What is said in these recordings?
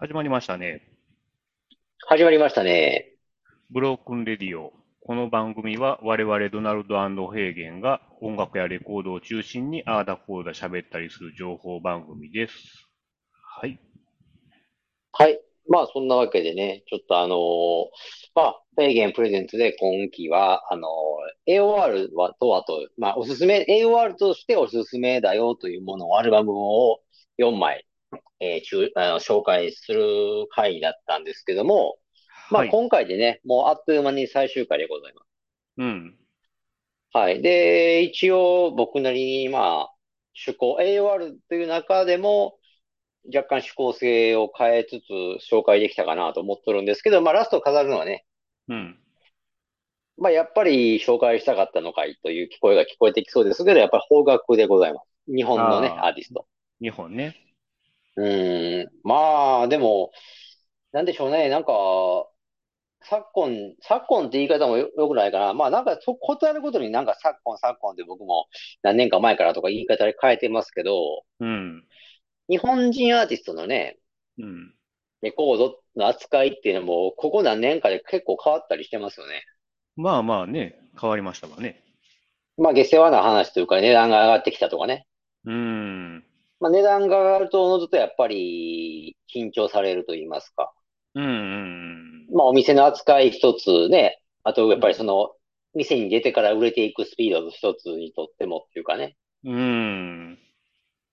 始まりましたね。始まりましたね。ブロークンレディオ。この番組は我々ドナルドヘーゲンが音楽やレコードを中心にあーだこーだ喋ったりする情報番組です。はい。はい。まあ、そんなわけでね、ちょっとあのーまあ、フェーゲンプレゼンツで今期は、あのー AOR はと、あと、まあ、おすすめ、AOR としておすすめだよというものを、アルバムを4枚、えー中、あの、紹介する回だったんですけども、まあ、はい。今回でね、もうあっという間に最終回でございます。うん。はい。で、一応僕なりに、まあ、趣向、AOR という中でも、若干趣向性を変えつつ紹介できたかなと思っとるんですけど、まあラスト飾るのはね、うん。まあやっぱり紹介したかったのかいという聞こえが聞こえてきそうですけど、やっぱり邦楽でございます。日本のね、アーティスト。日本ね。うーん。まあ、でも、なんでしょうね。なんか、昨今、昨今って言い方もよ、よくないかな。まあなんか、そ、ことあるごとになんか昨今、昨今って僕も何年か前からとか言い方で変えてますけど、うん。日本人アーティストのね、うん。レコードの扱いっていうのも、ここ何年かで結構変わったりしてますよね。まあまあね、変わりましたわね。まあ、下世話な話というか、値段が上がってきたとかね。うん。まあ、値段が上がるとおのずとやっぱり緊張されると言いますか。うん。うん。まあ、お店の扱い一つね、あとやっぱりその、店に出てから売れていくスピードの一つにとってもっていうかね。うん。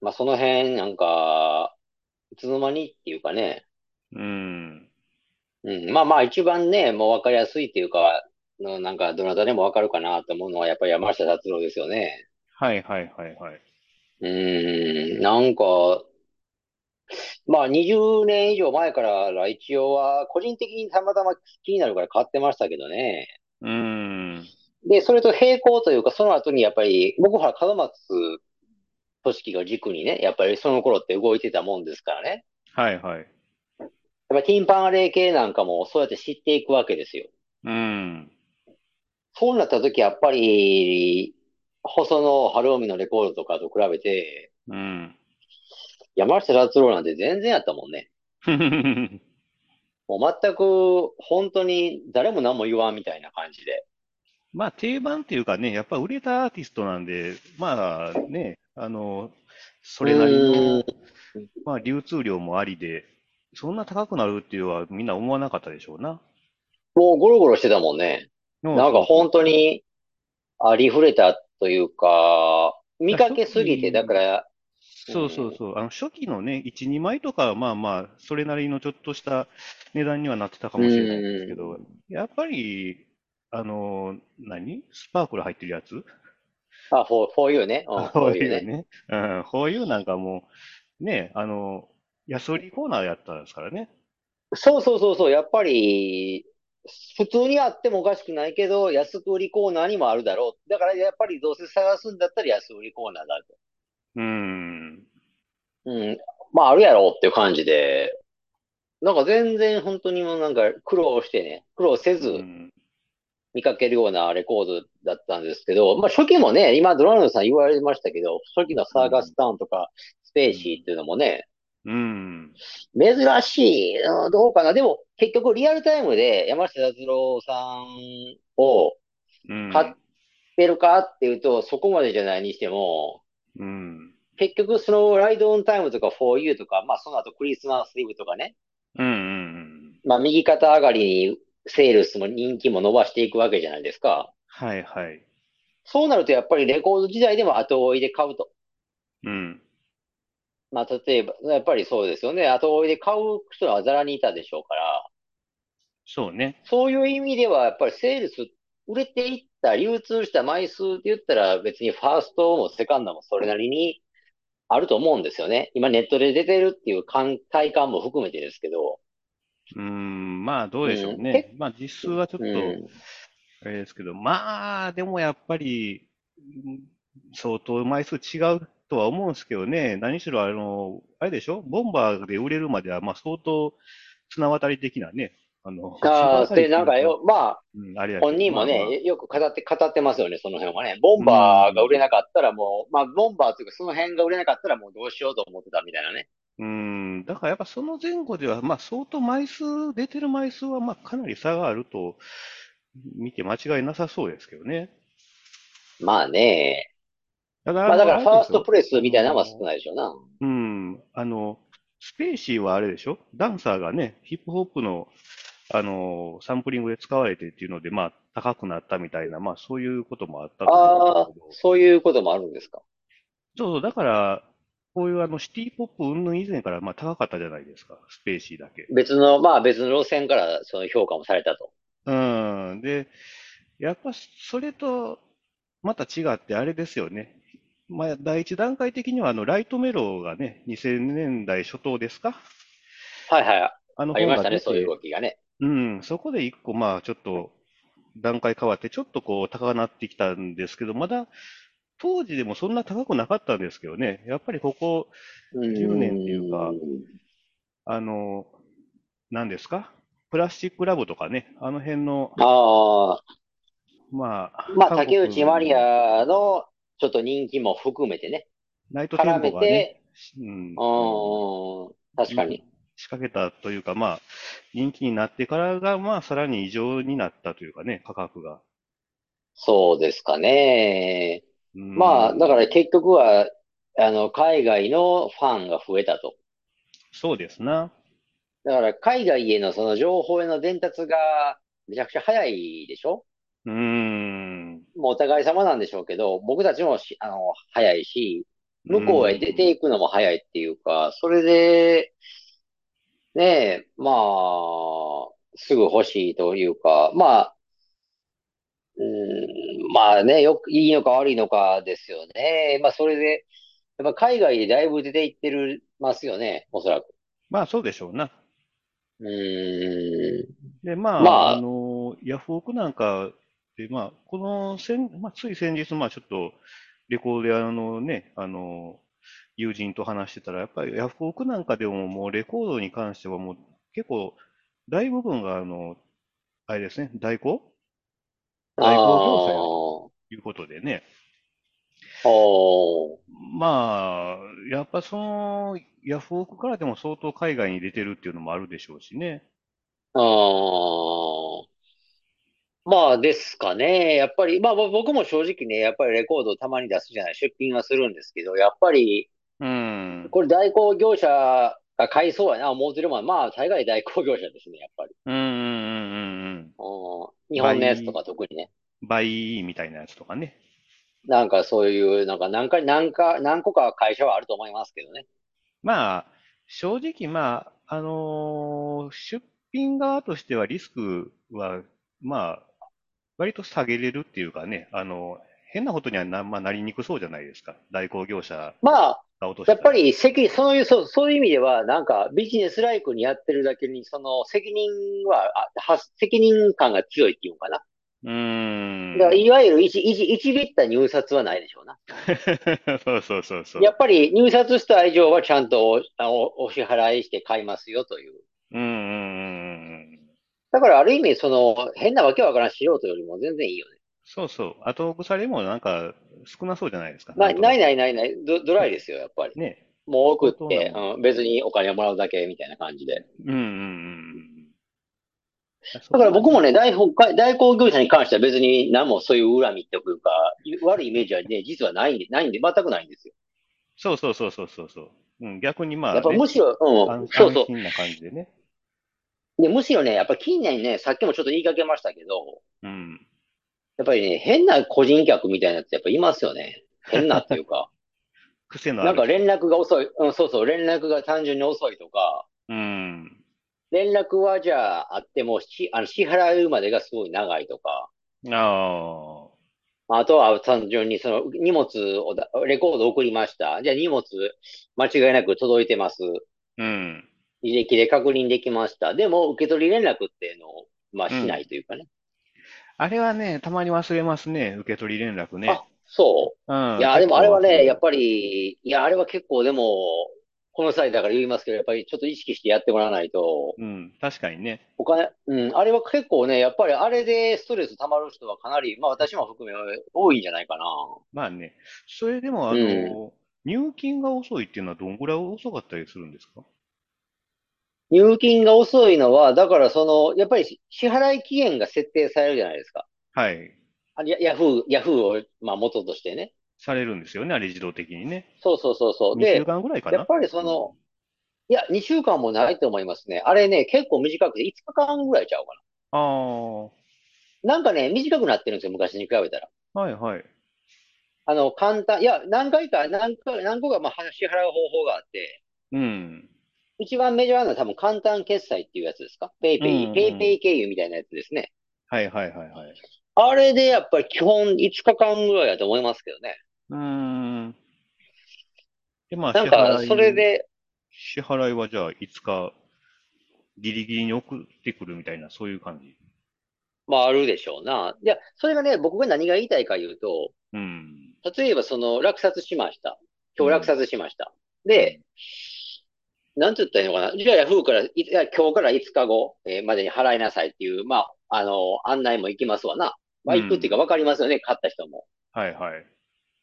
まあ、その辺なんか、いつの間にっていうかね。うん。うん、まあまあ一番ね、もうわかりやすいっていうか、のなんかどなたでもわかるかなと思うのはやっぱり山下達郎ですよね。はいはいはいはい。うーん、なんか、まあ20年以上前から一応は個人的にたまたま気になるから買ってましたけどね。うん。で、それと並行というかその後にやっぱり僕ほら門松俊樹が軸にね、やっぱりその頃って動いてたもんですからね。はいはい。やっぱりティンパンアレイ系なんかもそうやって知っていくわけですよ。うん。そうなった時やっぱり、細野晴臣のレコードとかと比べて、うん。山下達郎なんて全然やったもんね。もう全く本当に誰も何も言わんみたいな感じで。まあ定番っていうかね、やっぱ売れたアーティストなんで、まあね、あの、それなりうのまあ流通量もありで、そんな高くなるっていうのはみんな思わなかったでしょうな。もうゴロゴロしてたもんね。なんか本当に、ありふれたというか、見かけすぎて、だから、そうそうそう。あの、初期のね、1、2枚とかはまあまあ、それなりのちょっとした値段にはなってたかもしれないですけど、やっぱり、あの、何？スパークル入ってるやつ？あ、フォー、フォーユーね。うん、フこうォーユーね。いうん、こういうなんかもう、ね、あの、安売りコーナーやったんですからね。そうそうそうそう、やっぱり、普通にあってもおかしくないけど、安く売りコーナーにもあるだろう。だからやっぱりどうせ探すんだったら安売りコーナーだと。うん。うん。まああるやろうっていう感じで、なんか全然本当にもうなんか苦労してね、苦労せずうん。見かけるようなレコードだったんですけど、まあ初期もね、今ドラムドさん言われましたけど、初期のサーガスタウンとかスペーシーっていうのもね、うん。珍しい、うんどうかな。でも結局リアルタイムで山下達郎さんをうん。買ってるかっていうと、そこまでじゃないにしても、うん。結局そのライドオンタイムとか For You とか、まあその後クリスマスイブとかね、うん。うん。まあ右肩上がりにセールスも人気も伸ばしていくわけじゃないですか。はいはい。そうなるとやっぱりレコード時代でも後追いで買うと。うん。まあ例えば、やっぱりそうですよね。後追いで買う人はざらにいたでしょうから、そうね。そういう意味ではやっぱりセールス、売れていった、流通した枚数って言ったら別にファーストもセカンドもそれなりにあると思うんですよね。今ネットで出てるっていう感体感も含めてですけど。うん。まあ、どうでしょううんね。まあ、実数はちょっと、うん。あれですけど、まあ、でもやっぱり、うん相当枚数違うとは思うんですけどね。何しろ、あの、あれでしょ？ボンバーで売れるまでは、まあ、相当綱渡り的なね。あの、あで、なんかよ、まあ、うん、あ本人もまあまあね、よく語って、語ってますよね、その辺はね。ボンバーが売れなかったらもう、まあ、ボンバーというかその辺が売れなかったらもうどうしようと思ってたみたいなね。うん、だからやっぱその前後では、まあ相当枚数、出てる枚数はまあかなり差があると見て間違いなさそうですけどね。まあね。ただ、あまあからファーストプレスみたいなのは少ないでしょ？うな。うん、あの、スペーシーはあれでしょ？ダンサーがね、ヒップホップの、あの、サンプリングで使われてっていうので、まあ高くなったみたいな、まあそういうこともあったああ、そういうこともあるんですか？そうそう、だから、こういうあのシティポップ云々以前からまあ高かったじゃないですか、スペーシーだけ。別の、まあ別の路線からその評価もされたと。うん。で、やっぱそれとまた違ってあれですよね。まあ、第一段階的にはあのライトメロがね、2000年代初頭ですか？はいはい。あのありましたね、そういう動きがね。うん、そこで一個まあちょっと段階変わって、ちょっとこう高くなってきたんですけど、まだ当時でもそんな高くなかったんですけどね、やっぱりここう10年っていうか、ーん。あの、何ですか？プラスチックラブとかね、あの辺の、ああ、まあ、まあ韓竹内まりやのちょっと人気も含めてね、ナイトテンポがね、て、うん、確かに。仕掛けたというか、まあ、人気になってからが、まあ、さらに異常になったというかね、価格が。そうですかね。うまあ、だからん、結局は、あの、海外のファンが増えたと。そうですな。だから海外へのその情報への伝達がめちゃくちゃ早いでしょ？うーん、もうお互い様なんでしょうけど、僕たちもし、あの、早いし、向こうへ出てん。いくのも早いっていうか、それで、ねえ、まあ、すぐ欲しいというか、まあ、うーん、まあね、よく、いいのか悪いのかですよね。まあ、それで、やっぱ海外でだいぶ出ていってるますよね、おそらく。まあ、そうでしょうな。うーん。で、まあ、あまあ、の、ヤフオクなんかで、まあ、この先、まあ、つい先日、まあ、ちょっと、レコード屋のね、あの、友人と話してたら、やっぱりヤフオクなんかでももうレコードに関してはもう結構大部分があの、あれですね、代行？あ代行業者やとあ、いうことでね。まあ、やっぱその、ヤフオクからでも相当海外に出てるっていうのもあるでしょうしね。ああ、まあですかね。やっぱり、まあぼ僕も正直ね、やっぱりレコードをたまに出すじゃない、出品はするんですけど、やっぱり、うん。これ代行業者が買いそうやな、思うてるもん。まあ、大概代行業者ですね、やっぱり。うんうんうんうんうん。うん、日本のやつと倍、か特にね。倍みたいなやつとかね。なんかそういう、なんか何か、何か、何個か会社はあると思いますけどね。まあ、正直、まあ、あのー出品側としてはリスクは、まあ、割と下げれるっていうかね、あの、変なことにはな、まあ、なりにくそうじゃないですか。代行業者まあ。やっぱり責、そういう、そう、そういう意味では、なんかビジネスライクにやってるだけに、その責任は、あ、は、責任感が強いっていうのかな。うーだから、ん。いわゆる一、一、一ビった入札はないでしょうな。そうそうそうそう。やっぱり入札した以上はちゃんとお、あお、お支払いして買いますよという。うんうんうんうん。だからある意味、その、変なわけわからん素人よりも全然いいよね。そうそう。後腐れもなんか少なそうじゃないですか。なない、ないな。いないド、ドライね。ですよ、やっぱり。ね。もう送相って。うん、別にお金をもらうだけみたいな感じで。うんうんうんうん。そだか。ら僕もね、代行、代行業者に関しては別に何もそういう恨みっていうか、悪いイメージはね、実はないんで、ないんで、全くないんですよ。そうそうそうそうそうそう。うん、逆にまやっあね、ぱむしろ、うん、安、そうそ安心な感じでね。う。で、むしろね、やっぱ近年ね、さっきもちょっと言いかけましたけど、うん。やっぱりね、変な個人客みたいなやつやっぱいますよね。変なっていうか、癖のある人。なんか連絡が遅い、うん、そうそう、連絡が単純に遅いとか、うん。連絡はじゃああっても、し、あの、支払うまでがすごい長いとか、ああ。あとは単純にその荷物をだ、レコード送りました。じゃあ荷物間違いなく届いてます。うん。履歴で確認できました。でも受け取り連絡っていうのを、まあしなうん。いというかね。あれはね、たまに忘れますね。受け取り連絡ね。あ、そう。いうん。や、で結もあれはね、やっ。ぱり、いや、あれは結構でも、この際だから言いますけど、やっぱりちょっと意識してやってもらわないと、うん。確かにね。お金、うん、あれは結構ね、やっぱりあれでストレス溜まる人はかなり、まあ私も含め多いんじゃないかな。まあね。それでも、あうん。の、入金が遅いっていうのはどんぐらい遅かったりするんですか？入金が遅いのは、だからその、やっぱり支払い期限が設定されるじゃないですか。はい。あヤヤフー、ヤフーを、まあ、元としてね。されるんですよね、あれ自動的にね。そうそうそうそう。2週で、間ぐらいかなやっぱりその、いや、2週間もないと思いますね。あれね、結構短くて5日間ぐらいちゃうかああ、はな。なんかね、短くなってるんですよ、昔に比べたら。いはい。あの、簡単、いや、何回か、何回、何個か、まあ、支払う方法があって、うん。一番メジャーなのは多分簡単決済っていうやつですか？ペイうんペイ、ペイうん。ペイ経由みたいなやつですね。はいはいはいはい。あれでやっぱり基本5日間ぐらいだと思いますけどね。うーん。で、まあ、支なんか、それで、支払いはじゃあ、いつかギリギリに送ってくるみたいな、そういう感じ？まああるでしょうな。いや、それがね、僕が何が言いたいか言うと、うん。例えばその落札しました。今日落うん。札しました。うん。で、なんて言ったらいいのかな？じゃあヤフーから、いいや、今日から5日後、えーまでに払いなさいっていう、まあ、あの、案内も行きますわな。まあ、行くっていうかうん。分かりますよね、買った人も。はいはい。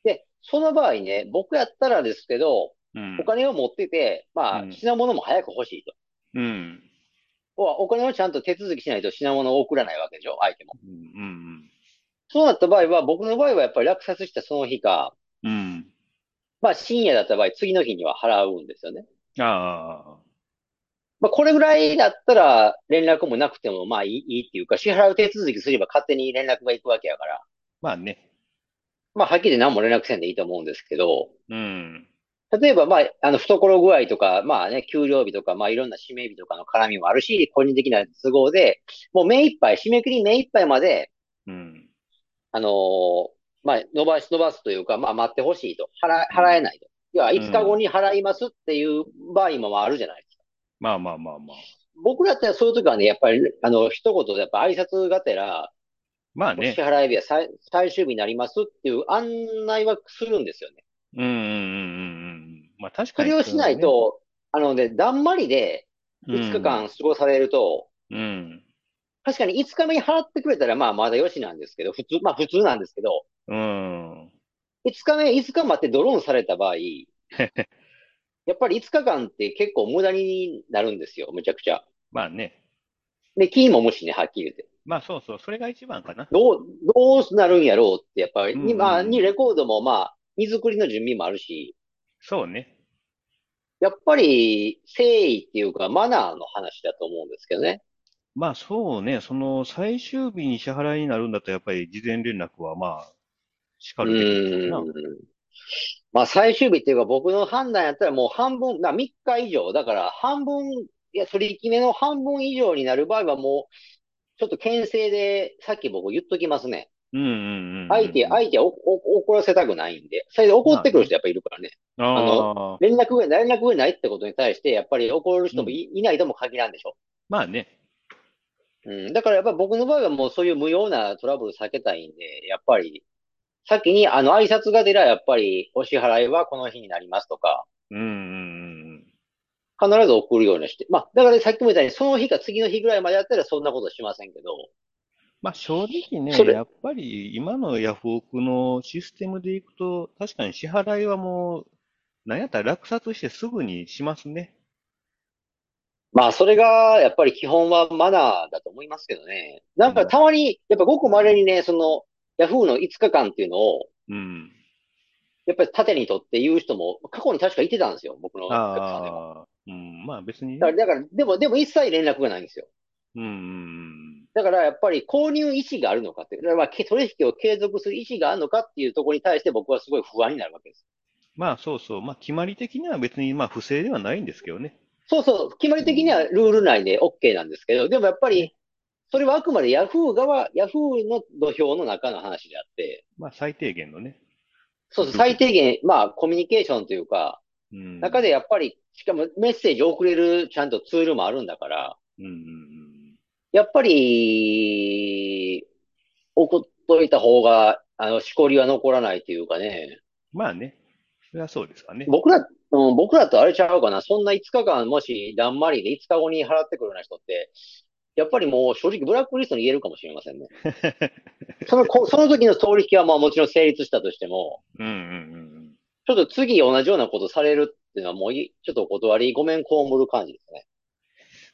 で、その場合ね、僕やったらですけど、うん。お金を持ってて、まあ、うん。品物も早く欲しいと。うん。おお金をちゃんと手続きしないと品物を送らないわけでしょ、相手も。うん。そうなった場合は、僕の場合はやっぱり落札したその日か、うん。うん。まあ深夜だった場合、次の日には払うんですよね。ああ。まあこれぐらいだったら連絡もなくてもまあいいいいっていうか、支払う手続きすれば勝手に連絡が行くわけやから、まあね。まあはっきり何も連絡せんでいいと思うんですけど、うん。例えばまあ、あの、懐具合とか、まあね、給料日とか、まあいろんな締め日とかの絡みもあるし、個人的な都合で、もう目いっぱい、締め切り目いっぱいまで、うん。あのーまあ、伸ばし、伸ばすというか、まあ待ってほしいと。払、うん。払えないと。いや、5日後うん。に払いますっていう場合もあるじゃないですか。まあまあまあまあ。僕だったらそういう時はね、やっぱり、あの、一言でやっぱ挨拶がてら、まあね。払い日は最、最終日になりますっていう案内はするんですよね。うんうんうんうんうん。まあ確かにそれをし。ないと、あのね、だんまりでう5日ん。間過ごされると、うん。確かに5日目に払ってくれたらまあまだよしなんですけど、普通、まあ普通なんですけど、うん。5日目、5日待ってドローンされた場合、やっぱり5日間って結構無駄になるんですよ、むちゃくちゃ。まあね。で、金も無しね、はっきり言って。まあそうそう。それが一番かな。どう、どうなるんやろうって、やっぱり、うんうに、まあ、にん。レコードもまあ、荷造りの準備もあるし、そうね。やっぱり誠意っていうかマナーの話だと思うんですけどね。まあそうね。その最終日に支払いになるんだったらやっぱり事前連絡はまあ、う叱るべきな。まあ最終日っていうか僕の判断やったらもう半分、まあ3日以上、だから半分、いや、取り決めの半分以上になる場合はもう、ちょっと牽制で、さっき僕言っときますね。うんうんうんうん相手、うん。相手はおお怒らせたくないんで。それで怒。ってくる人やっぱいるからね。あの、連絡が、連絡がないってことに対して、やっぱり怒るうん。人もい、いないとも限らんでしょ。まあね。うん。だからやっぱり僕の場合はもうそういう無用なトラブル避けたいんで、やっぱり、先にあの挨拶がてらやっぱりお支払いはこの日になりますとか、うんうんうんうん。必ず送るようにして。まあ、だからさっきも言ったように、その日か次の日ぐらいまでやったらそんなことしませんけど、まあ正直ね、それ、やっぱり今のヤフオクのシステムでいくと、確かに支払いはもう、なんやったら落札してすぐにしますね。まあ、それが、やっぱり基本はマナーだと思いますけどね。なんかうん。たまに、やっぱごく稀にね、その、ヤフーの5日間っていうのを、うん。やっぱり縦に取って言う人も、過去に確かいてたんですよ、僕のお客さんでうん。まあ別にね。だから、だから、でも、でも一切連絡がないんですよ。うんうんだから、やっぱり購入意思があるのかって、まあ、け取引を継続する意思があるのかっていうところに対して僕はすごい不安になるわけです。まあそうそう。まあ決まり的には別にまあ不正ではないんですけどね。そうそう、決まり的にはうん。ルール内で OK なんですけど、でもやっぱね。り、それはあくまでヤフー側、ヤフーの土俵の中の話であって、まあ最低限のね、そうそう。最低限、まあ、コミュニケーションというか、うん。中でやっぱり、しかもメッセージを送れるちゃんとツールもあるんだから、うんうんうん。やっぱり、送っといた方が、あの、しこりは残らないというかね、まあね。それはそうですかね。僕ら、うん、僕らとあれちゃうかな、そんな5日間もし、だんまりで5日後に払ってくるような人って、やっぱりもう正直ブラックリストに言えるかもしれませんね。そのこ、その時の取引はまあもちろん成立したとしても、うんうんうんちょっと次同じようなことされるっていうのはもういちょっとお断りごめん被る感じですね。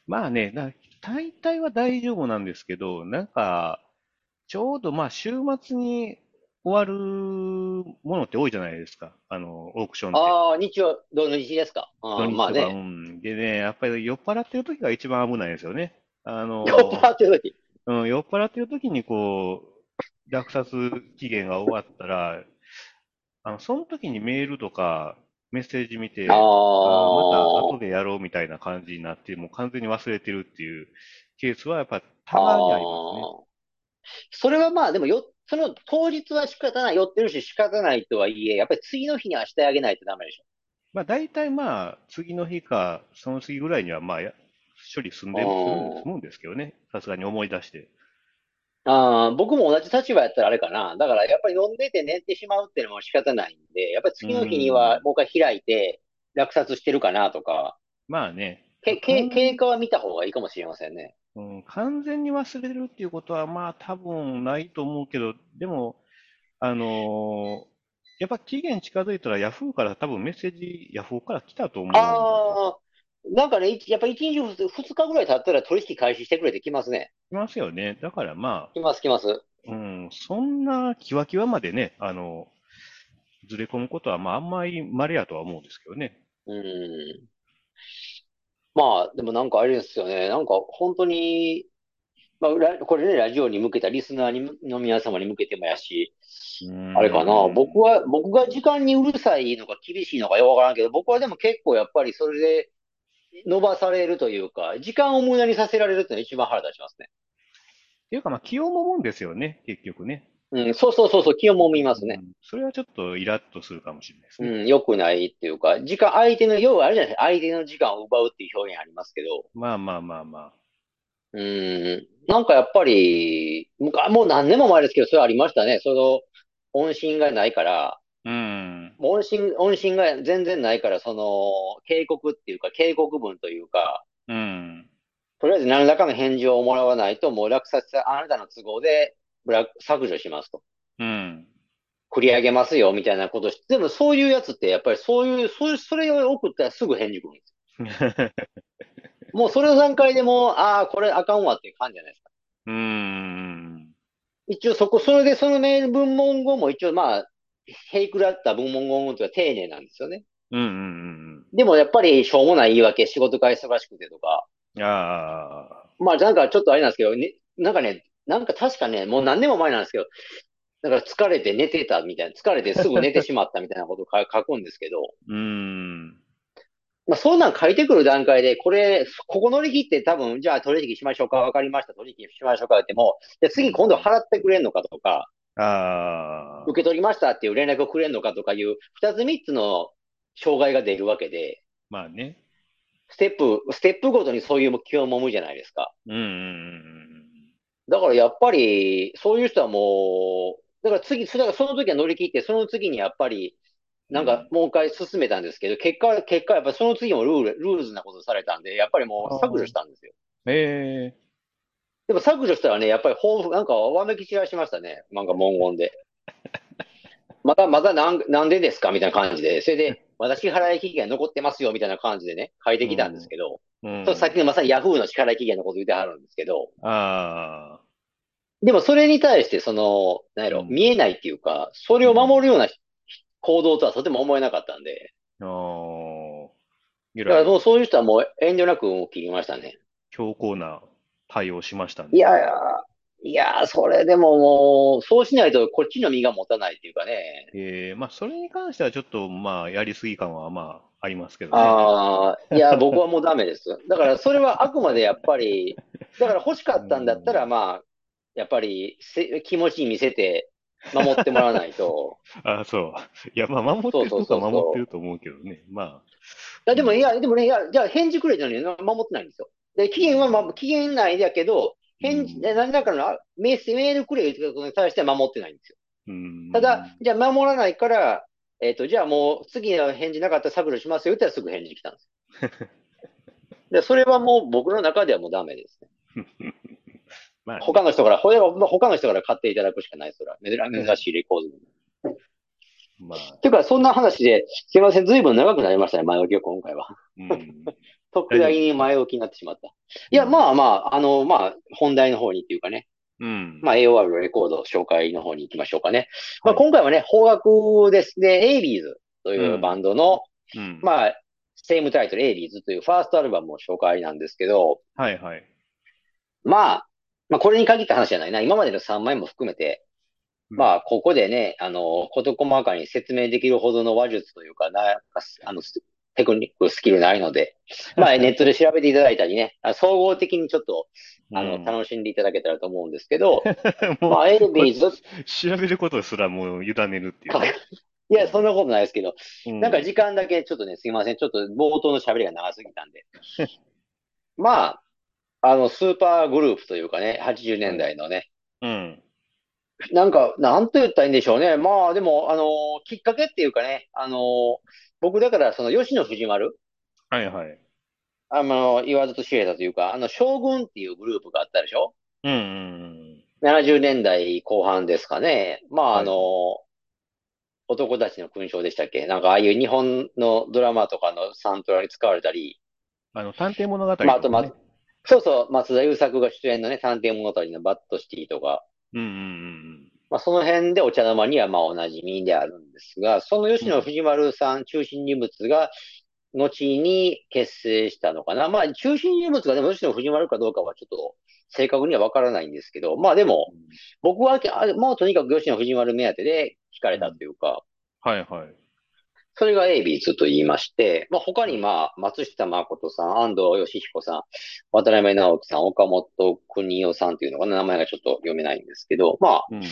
まあね、な大体は大丈夫なんですけど、なんか、ちょうどまあ週末に終わるものって多いじゃないですか。あの、オークションって。ああ、日曜、土日ですか？あまあね。ん。でね、やっぱり酔っ払ってる時が一番危ないんですよね。あ酔っの、払ってる時。うん、酔っ払ってる時にこう、落札期限が終わったら、あの、その時にメールとかメッセージ見あて、あーまたあ、後でやろうみたいな感じになって、もう完全に忘れてるっていうケースはやっぱたあまにありますね。あ。それはまあ、でもよ、その当日は仕方ない、寄ってるし仕方ないとはいえ、やっぱり次の日にはしてあげないとダメでしまあ大体まあ次の日かその次ぐらいにはまあや処理済んで、済む済ょ。むんですけどね。さすがに思い出して。うん。ああ、僕も同じ立場やったらあれかな。だからやっぱり飲んでて寝てしまうっていうのも仕方ないんで、やっぱりう次の日にはん。もう一回開いて落札してるかなとか、まあね。まけ、あ、け、経完、過は見た方がいいかもしれませんね。うん、完全に忘れるっていうことはまあ多分ないと思うけど、でも、あのーやっぱ期限近づいたらヤフーから多分メッセージ、ヤフーから来たと思う。ああ、なんかね、いやっぱ一日二日ぐらい経ったら取引開始してくれてきますね。来ますよね。だからま来ます、来ます。あ、うん、そんなキワキワまでね、あの、ずれ込むことはまああんまり稀やとは思うんですけどね。うん。まあ、でもなんかあれですよね。なんか本当に、まあ、ラこれね、ラジオに向けたリスナーにの皆様に向けてもやし、あれかな。僕ん。は、僕が時間にうるさいのか厳しいのかよくわからんけど、僕はでも結構やっぱりそれで伸ばされるというか、時間を無駄にさせられるっていうのが一番腹立ちますね。っていうかまあ気をもむんですよね、結局ね。うん、そうそうそうそう、気をもみますね。うん。それはちょっとイラッとするかもしれないですね。うん、良くないっていうか、時間、相手の、要はあれじゃないですか、相手の時間を奪うっていう表現ありますけど、まあまあまあまあ。うん、なんかやっぱり、もう何年も前ですけど、それありましたね。その、音信がないから、うん。もう音信、音信が全然ないから、その、警告っていうか、警告文というか、うん。とりあえず何らかの返事をもらわないと、もう落札したあなたの都合で、ブラック削除しますと。うん。繰り上げますよ、みたいなことし、でもそういうやつって、やっぱりそういう、そういう、それを送ったらすぐ返事来るんですよ。もうそれの段階でもう、ああ、これあかんわっていう感じじゃないですか。うーん。一応そこ、それでそのメール文文語も一応まあ、ヘイクだった文文語というか丁寧なんですよね。うんうんでもやっぱりしょうもない言い訳、仕事が忙しくてとか、うん。ああ。まあなんかちょっとあれなんですけど、ね、なんかね、なんか確かね、もう何年も前なんですけど、なんか疲れて寝てたみたいな、疲れてすぐ寝てしまったみたいなことを書 書くんですけど、うーん。まあそんなん書いてくる段階で、これ、ここ乗り切って多分、じゃあ取引しましょうか、わかりました、取引しましょうかっても、で次今度払ってくれんのかとか、ああ。受け取りましたっていう連絡をくれんのかとかいう、二つ三つの障害が出るわけで、まあね。ステップ、ステップごとにそういう気をもむじゃないですか。うんうんうんだからやっぱり、そういう人はもう、だから次、そだからその時は乗り切って、その次にやっぱり、うん。うなんかん。もう一回進めたんですけど、結果、結果やっぱりその次もルール、ルールズなことされたんで、やっぱりもあう削除しあ。たんですよ。ええ。でも削除したらね、やっぱり抱負、なんかわめき散らしましたね。なんか文言で。また、またなん、なんでですか？みたいな感じで。それで、私支払い期限残ってますよ、みたいな感じでね、書いてきたんですうん。けど、うそのさっきん。のまさにヤフーの支払い期限のこと言ってはるんですけど、ああ。でもそれに対して、その、なんやろ、見うん。えないっていうか、それを守うん。るような行動とはとても思えなかったんで、ああ。えだからもうそういう人はもう遠慮なく切りましたね。強硬な対応しましたね。いやいや、いや、それでももう、そうしないとこっちの身が持たないっていうかね。ええ、まあ、それに関してはちょっと、まあ、やりすぎ感は、まあ、ありますけどね。ああ、いや、僕はもうダメです。だからそれはあくまでやっぱり、だから欲しかうったんだったら、ん。まあ、やっぱりせ気持ちに見せて守ってもらわないと。あ、そう。いや、まあ、守ってるとこは守って。ると思うけどね。まあ、いや、でも、いうん。や、でもね、いや、じゃあ返事くれたのにな守ってないんですよ。で、期限は、ま、期限内だけど、返事、何らかのメール、メールくれということに対しては守ってないんですよ。うただ、ん。じゃあ守らないから、えっと、じゃあもう次の返事なかったら削除しますよって言ったらすぐ返事来たんですよ。で、それはもう僕の中ではもうダメですね。まあね。他の人から、ほ他の人から買っていただくしかない、それは。珍珍しいレコード。うまあ、ていうか、そんな話で、すいません、ずいぶん長くなりましたね、前置きを今回は。うん。特大に前置きになってしまった。いや、まあまあ、あの、まあ、本題の方にっていうかね、うん。まあ、AOR のレコード紹介の方に行きましょうかね。まあ、はい今回はね、邦楽ですね、ABs というバンドの、うん。まあ、セームタイトル ABs というファーストアルバムを紹介なんですけど、はいはい。まあ、まあ、これに限った話じゃないな。今までの3枚も含めて、まあ、ここでね、あの、事細かに説明できるほどの話術というか、なんか、あの、テクニック、スキルないので、まあ、ネットで調べていただいたりね、あ総合的にちょっと、あの、うん楽しんでいただけたらと思うんですけど、まあ、エルビーズ、調べることすらもう委ねるっていうね。いや、そんなことないですけど、うんなんか時間だけちょっとね、すいません。ちょっと冒頭の喋りが長すぎたんで。まあ、あの、スーパーグループというかね、80年代のね、うん。なんか、なんと言ったらいいんでしょうね。まあ、でも、あの、きっかけっていうかね、あの、僕だから、その、吉野藤丸、はいはい。あの、言わずと知れたというか、あの、将軍っていうグループがあったでしょ？うんうん70年代後半ですかね。まあ、はいあの、男たちの勲章でしたっけ？なんか、ああいう日本のドラマとかのサントラに使われたり、あの、探偵物語とかまあ、あと、まね。そうそう、松田優作が出演のね、探偵物語のバッドシティとか、うんうんうんまあ、その辺でお茶の間にはまあお馴染みであるんですが、その吉野藤丸さん中心人物が、後に結成したのかな。まあ、中心人物がでも吉野藤丸かどうかはちょっと正確にはわからないんですけど、まあでも、僕は、あもうとにかく吉野藤丸目当てで惹かれたというか、はいはい。それが A ビーズと言いまして、まあ他にまあ、松下誠さん、安藤義彦さん、渡辺直樹さん、岡本邦夫さんっていうのかな、名前がちょっと読めないんですけど、まあ、うん。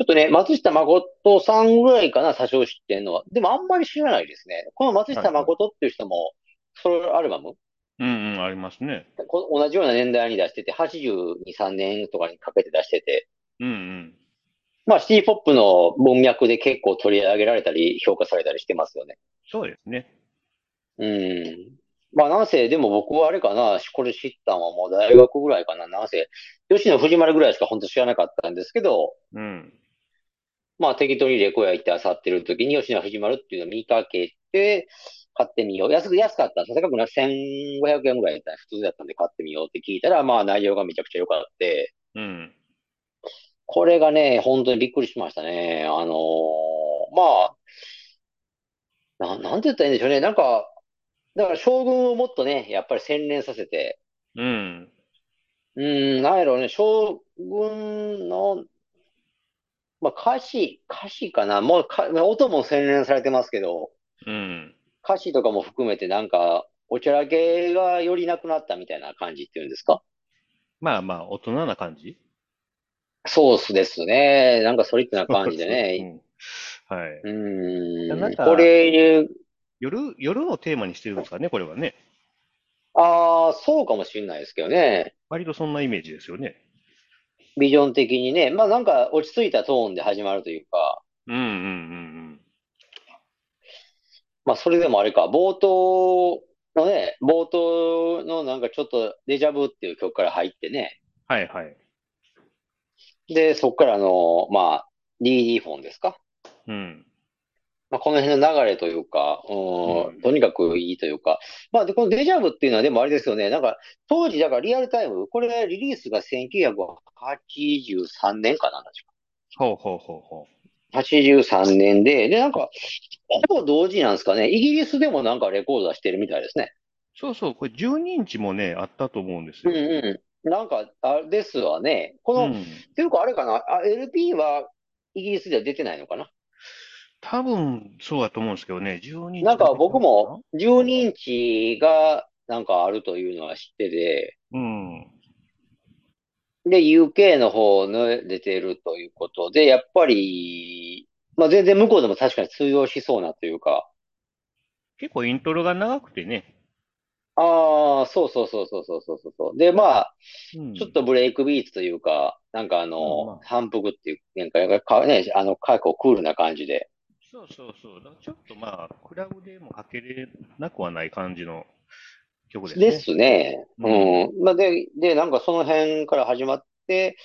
ちょっとね、松下誠さんぐらいかな、多少知ってんのは。でもあんまり知らないですね。この松下誠っていう人も、ソロアルバム、うんうん、ありますね。こ同じような年代に出してて、82、3年とかにかけて出してて、うんうん。まあシティポップの文脈で結構取り上げられたり、評価されたりしてますよね。そうですね。うん。まあなんせ、でも僕はあれかな、これ知ったのはもう大学ぐらいかな、なんせ、吉野藤丸ぐらいしか本当知らなかったんですけど、うん。まあ適当にレコヤ行って漁ってる時に吉野藤丸っていうのを見かけて、買ってみよう。安く、安かったんですよ。高くな、1500円ぐらいだった普通だったんで買ってみようって聞いたら、まあ内容がめちゃくちゃ良かって、うん。これがね、本当にびっくりしましたね。あのーまあ、な、なんて言ったらいいんでしょうね。なんか、だから将軍をもっとね、やっぱり洗練させて、うん。うん、なんやろうね、将軍の、まあ歌詞、歌詞かな。もうか、音も洗練されてますけど、うん。歌詞とかも含めてなんか、おちゃらけがよりなくなったみたいな感じっていうんですか？まあまあ、大人な感じ？ソースですね。なんかソリッドな感じでうね。んはい。うーん。なんかこれ、夜、夜をテーマにしてるんですかね、これはね。ああ、そうかもしれないですけどね。割とそんなイメージですよね。ビジョン的にね。まあなんか落ち着いたトーンで始まるというか、うんうんうんまあそれでもあれか、冒頭のね、冒頭のなんかちょっとデジャブっていう曲から入ってね。うん。はいはい。で、そっからあの、まあ、DD フォンですか。うん。まあこの辺の流れというか、うんうんとにかくいいというか。まあで、このデジャブっていうのはでもあれですよね。なんか当時だからリアルタイム、これリリースが1983年かな、確か。ほうほうほうほ83年で、で、なんか、ほぼ同時なんですかね。イギリスでもなんかレコード出してるみたいですね。う。そうそう、これ12インチもね、あったと思うんですうんよ。うん。なんか、あれですわね。この、っうん。ていうかあれかな。あ、LP はイギリスでは出てないのかな。多分、そうだと思うんですけどね、12インチなんか僕も12インチがなんかあるというのは知ってて、うん。で、UK の方の出てるということで、やっぱり、まあ全然向こうでも確かに通用しそうなというか、結構イントロが長くてね。ああ、そうそうそうそうそうそうそう。で、まあ、うんちょっとブレイクビーツというか、なんかあまあまの、反復っていう、なんか、かね、あの、結構クールな感じで。そうそうそう。ちょっとまあ、クラブでもかけれなくはない感じの曲ですね。ですね。ううん。まあ、で、で、なんかその辺から始まって、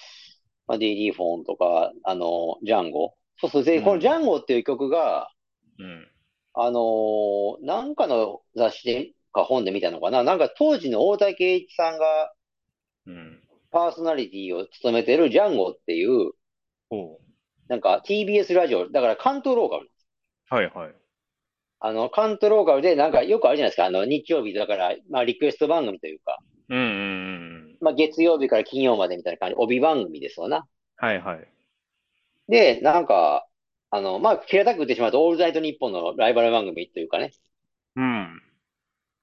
まあ、DD フォンとか、あの、ジャンゴ。そうそう。で、うんこのジャンゴっていう曲が、うん。あのーなんかの雑誌でか本で見たのかななんか当時の大竹栄一さんがうん。パーソナリティを務めてるジャンゴっていう、ほなんか TBS ラジオ、だから関東ローカル。う。はいはい。あの、関東ローカルでなんかよくあるじゃないですか。あの、日曜日だから、まあリクエスト番組というか、うんうんうん。まあ月曜日から金曜までみたいな感じ、帯番組ですわな。はいはい。で、なんか、あの、まあ平たく言ってしまうと、オールナイトニッポンのライバル番組というかね。うん。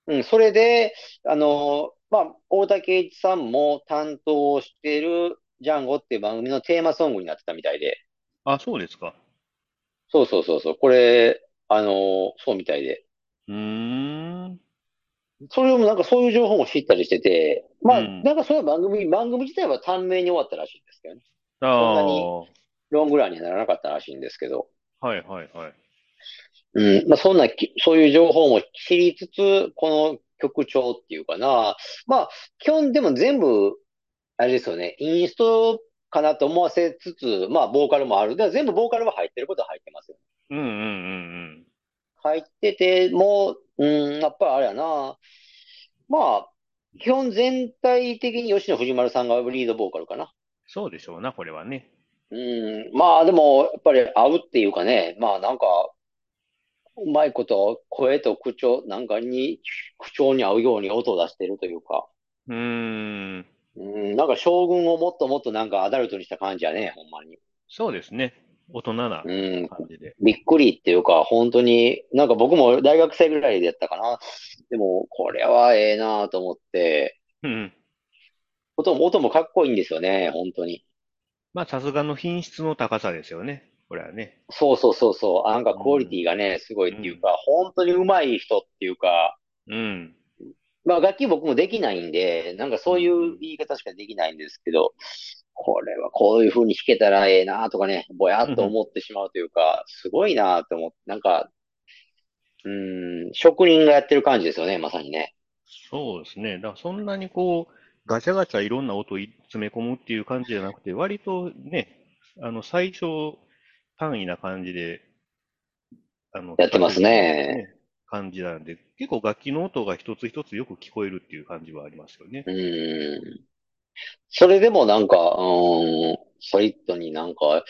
うん、それで、あの、まあ、大竹栄一さんも担当しているジャンゴっていう番組のテーマソングになってたみたいで。あ、そうですか。そうそうそうそう。これ、あの、そうみたいで。うーん。それもなんかそういう情報も知ったりしてて、まあ、うんなんかそういう番組、番組自体は短命に終わったらしいんですけどね。あんなにあ。ロングランにはならなかったらしいんですけど。はいはいはい。うん、まあそんなき、そういう情報も知りつつ、この曲調っていうかな。まあ、基本でも全部、あれですよね、インストかなと思わせつつ、まあ、ボーカルもある。だから全部ボーカルは入ってることは入ってますよ。うんうんうん入ってて、もう、うん、やっぱりあれやな。まあ、基本全体的に吉野藤丸さんがリードボーカルかな。そうでしょうな、これはね。うん、まあでも、やっぱり合うっていうかね、まあなんか、うまいこと声と口調、なんかに、口調に合うように音を出してるというか、うーん。うん、なんか将軍をもっともっとなんかアダルトにした感じやね、ほんまに。そうですね。大人なうん、感じで。びっくりっていうか、本当に、なんか僕も大学生ぐらいでやったかな。でも、これはええなと思って、うん。音も、音もかっこいいんですよね、本当に。まあ、さすがの品質の高さですよね。これはね。そうそうそうそう。なんかクオリティがね、すごいっていうか、本当に上手い人っていうか、うん。まあ楽器僕もできないんで、なんかそういう言い方しかできないんですけど、これはこういう風に弾けたらええなとかね、ぼやっと思ってしまうというか、すごいなと思って、なんか、うーん、職人がやってる感じですよね、まさにね。そうですね。だからそんなにこう、ガチャガチャいろんな音を詰め込むっていう感じじゃなくて、割とね、あの、最小単位な感じで、あの、やってますねね感じなんで、結構楽器の音が一つ一つよく聞こえるっていう感じはありますよね。うーん。それでもなんか、うーん、ソリッドになんか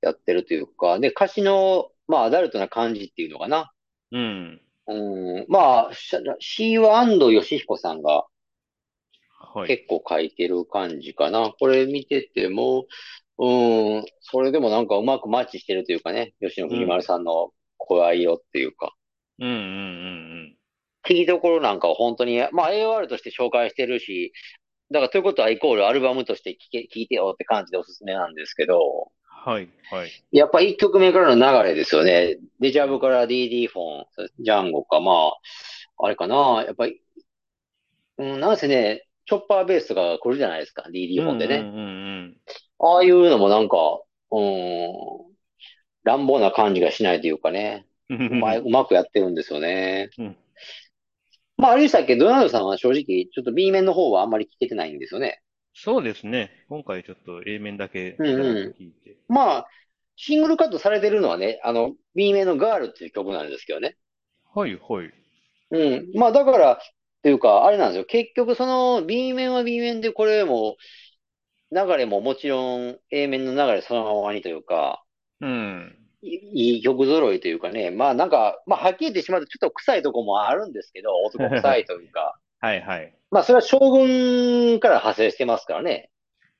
やってるというか、で、歌詞の、まあアダルトな感じっていうのかな。うん。うん、まあ、シーワ安藤義彦さんがはい。結構書いてる感じかな。これ見てても、うん、それでもなんかうまくマッチしてるというかね、吉野藤丸さんの声色っていうか、うんうんうん聞きどころなんかは本当に、まあ AOR として紹介してるし、だからということはイコールアルバムとして聞け、聞いてよって感じでおすすめなんですけど、はい、はい。やっぱ一曲目からの流れですよね。デジャブから DD フォン、ジャンゴか、まあ、あれかな、やっぱり、うん、なんせね、チョッパーベースが来るじゃないですか、DD フォンでね。うんうんああいうのもなんか、うん、乱暴な感じがしないというかね、うんう。うんまい、うまくやってるんですよね。うんまあ、あれでしたっけ、ドナルドさんは正直、ちょっと B 面の方はあんまり聞けてないんですよね。そうですね。今回ちょっと A 面だけうんうんちらっと聞いて。まあ、シングルカットされてるのはね、あの、B 面のガールっていう曲なんですけどね。はい、はい。うん。まあ、だから、っていうか、あれなんですよ。結局、その B 面は B 面で、これも、流れももちろん A 面の流れそのままにというか、うん。いいい曲揃いというかね、まあなんか、まあはっきり言ってしまうとちょっと臭いとこもあるんですけど、男臭いというか、はい、はい。まあそれは将軍から派生してますからね。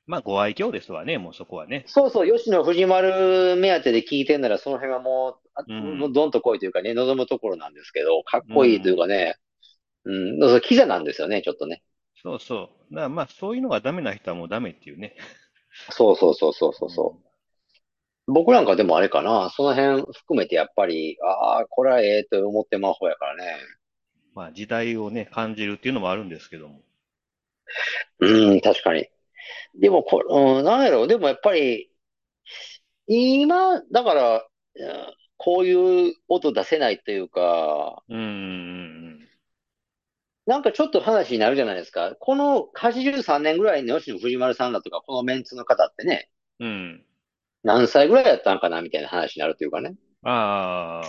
まあ、ご愛嬌ですわね、もうそこはね。そうそう、吉野藤丸目当てで聞いてんならその辺はもう、あうんどんと来いというかね、望むところなんですけど、かっこいいというかね、うん、そうキザなんですよね、ちょっとね。そうそう。まあ、そういうのがダメな人はもうダメっていうね。そうそうそうそうそうそう。僕なんかでもあれかな、その辺含めてやっぱり、ああ、これはええと思ってまう方やからね。まあ、時代をね、感じるっていうのもあるんですけども。うん、確かに。でもこ、うん、なんやろう、でもやっぱり、今、だから、うんこういう音出せないというか、うん、うん、なんかちょっと話になるじゃないですか。この83年ぐらいの吉野藤丸さんだとか、このメンツの方ってね、うん。うん。何歳ぐらいやったんかなみたいな話になるというかね。ああ、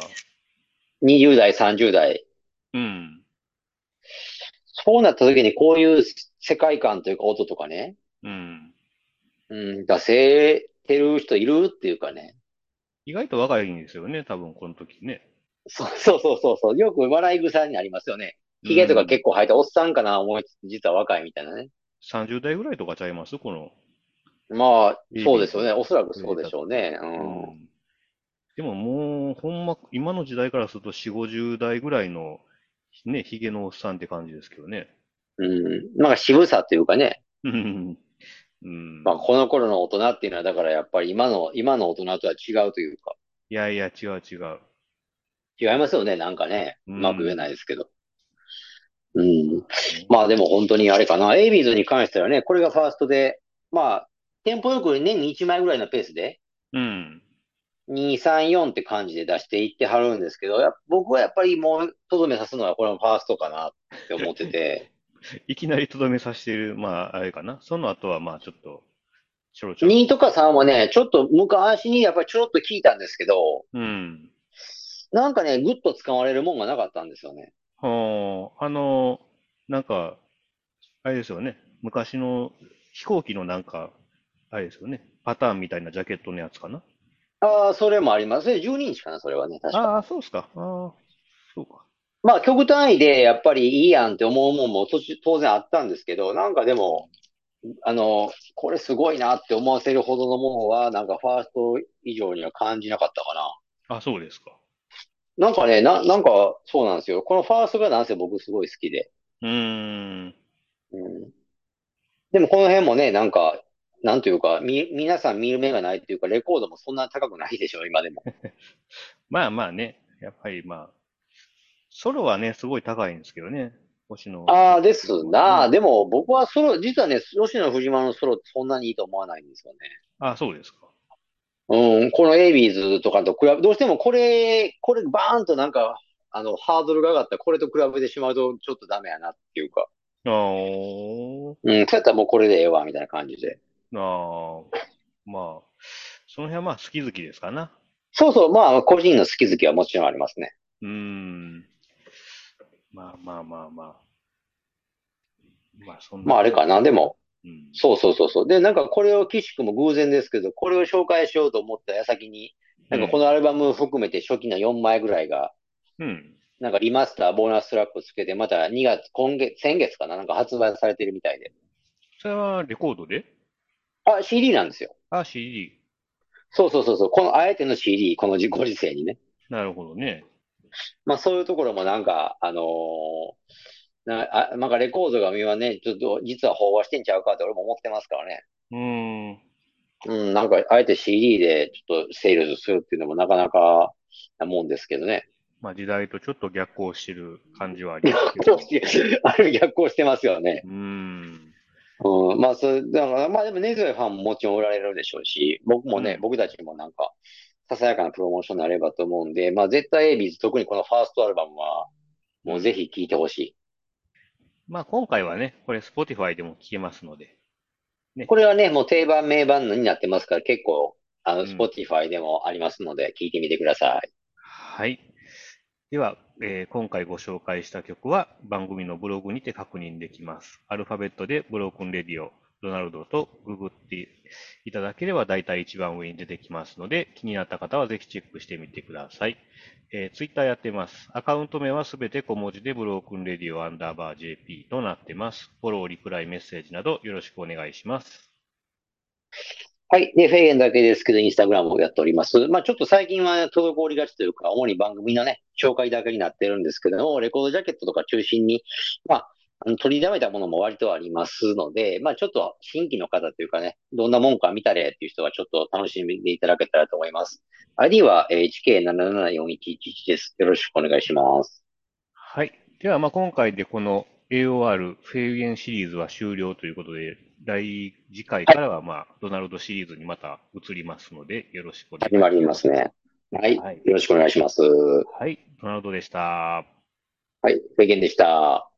20代、30代。うん。そうなった時にこういう世界観というか音とかね、うん。うん、出せてる人いるっていうかね。意外と若いんですよね、多分この時ね。そうそうそうそう。よく笑い草になりますよね。髭とか結構生えたおっさんかな思いつつ、実は若いみたいなね。30代ぐらいとかちゃいます？この。まあ、そうですよね。おそらくそうでしょうね。う。うんん。でももう、ほんま、今の時代からすると4、50代ぐらいの、ね、ヒゲのおっさんって感じですけどね。うん。なんか渋さっていうかね。うん。うんまあ、この頃の大人っていうのは、だからやっぱり今の、今の大人とは違うというか、いやいや、違う違う。違いますよね。なんかね。ううんまく言えないですけど。うん。まあでも本当にあれかな。エイビーズに関してはね、これがファーストで、まあ、テンポよく年に1枚ぐらいのペースで、うん。2、3、4って感じで出していってはるんですけど、僕はやっぱりもう、とどめさすのはこれもファーストかなって思ってて、いきなりとどめさせてる、まあ、あれかな？その後は、まあ、ちょっと、ちょろちょろ。2とか3はね、ちょっと昔にやっぱりちょろっと聞いたんですけど、うん。なんかね、ぐっと使われるもんがなかったんですよね。はあ、あの、なんか、あれですよね。昔の飛行機のなんか、あれですよね。パターンみたいなジャケットのやつかな。ああ、それもあります。それ12インチかな、それはね、確か。ああ、そうっすか。ああ、そうか。まあ、極単位でやっぱりいいやんって思うもんも途中当然あったんですけど、なんかでも、あの、これすごいなって思わせるほどのものは、なんかファースト以上には感じなかったかな。あ、そうですか。なんかね、な、なんかそうなんですよ。このファーストがなんせ僕すごい好きで。うーん。うん。でもこの辺もね、なんか、なんというか、み、皆さん見る目がないっていうか、レコードもそんな高くないでしょ、今でも。まあまあね。やっぱりまあ、ソロはね、すごい高いんですけどね。星野。ああ、ですな。でも僕はソロ、実はね、吉野藤間のソロってそんなにいいと思わないんですよね。あ、そうですか。うん、このエイビーズとかと比べ、どうしてもこれ、これバーンとなんか、あの、ハードルが上がったこれと比べてしまうとちょっとダメやなっていうか、あーうん、そうやったらもうこれでええわ、みたいな感じで。あー、まあ、その辺はまあ好き好きですかな。そうそう、まあ、個人の好き好きはもちろんありますね。うーん。まあまあまあまあ。まあそんな。まあ、あれかな。でも、うん。そうそうそうそう。で、なんかこれを岸くも偶然ですけど、これを紹介しようと思った矢先に、なんかこのアルバム含めて初期の4枚ぐらいが、うん。なんかリマスター、ボーナストラックつけて、また2月、今月、先月かななんか発売されてるみたいで。それはレコードで？あ、CD なんですよ。あ、CD。そうそうそうそう。この、あえての CD、この時ご時世にね。なるほどね。まあそういうところもなんか、あのーな、あ、なんかレコードが見はね、ちょっと実は飽和してんちゃうかって俺も思ってますからね。うーん。うん、なんかあえて CD でちょっとセールスするっていうのもなかなかなもんですけどね。まあ時代とちょっと逆行してる感じはありますけど。逆行して、ある逆行してますよね。うーん。うん、まあ、それ、だから、まあでも根強いファンももちろんおられるでしょうし、僕もね、うん僕たちもなんか、ささやかなプロモーションになればと思うんで、まあ絶対 AB'S、特にこのファーストアルバムは、もうぜひ聴いてほしまあ今回はね、これ Spotify でも聴けますので。い。これはね、もう定番名盤になってますから、結構、あの、うん Spotify でもありますので、聴いてみてください。はい。では、えー今回ご紹介した曲は番組のブログにて確認できます。アルファベットで Broken Radio、ドナルドとググっていただければ大体一番上に出てきますので、気になった方はぜひチェックしてみてください。えー、ツイッターやってます。アカウント名はすべて小文字でブロークンレディオアンダーバー JP となってます。フォロー、リプライ、メッセージなどよろしくお願いします。はい。で、フェーゲンだけですけど、インスタグラムをやっております。まあちょっと最近は滞りがちというか、主に番組のね、紹介だけになってるんですけども、レコードジャケットとか中心に、まあ、取りだめたものも割とありますので、まあちょっと新規の方というかね、どんなもんか見たれっていう人はちょっと楽しんでいただけたらと思います。ID は HK774111 です。よろしくお願いします。はい。では、まあ、今回でこの AOR フェーゲンシリーズは終了ということで、来次回からは、まあ、ドナルドシリーズにまた移りますので、よろしくお願いします。始まりますね。はい。はいよろしくお願いします。はい。ドナルドでした。はい。フェーゲンでした。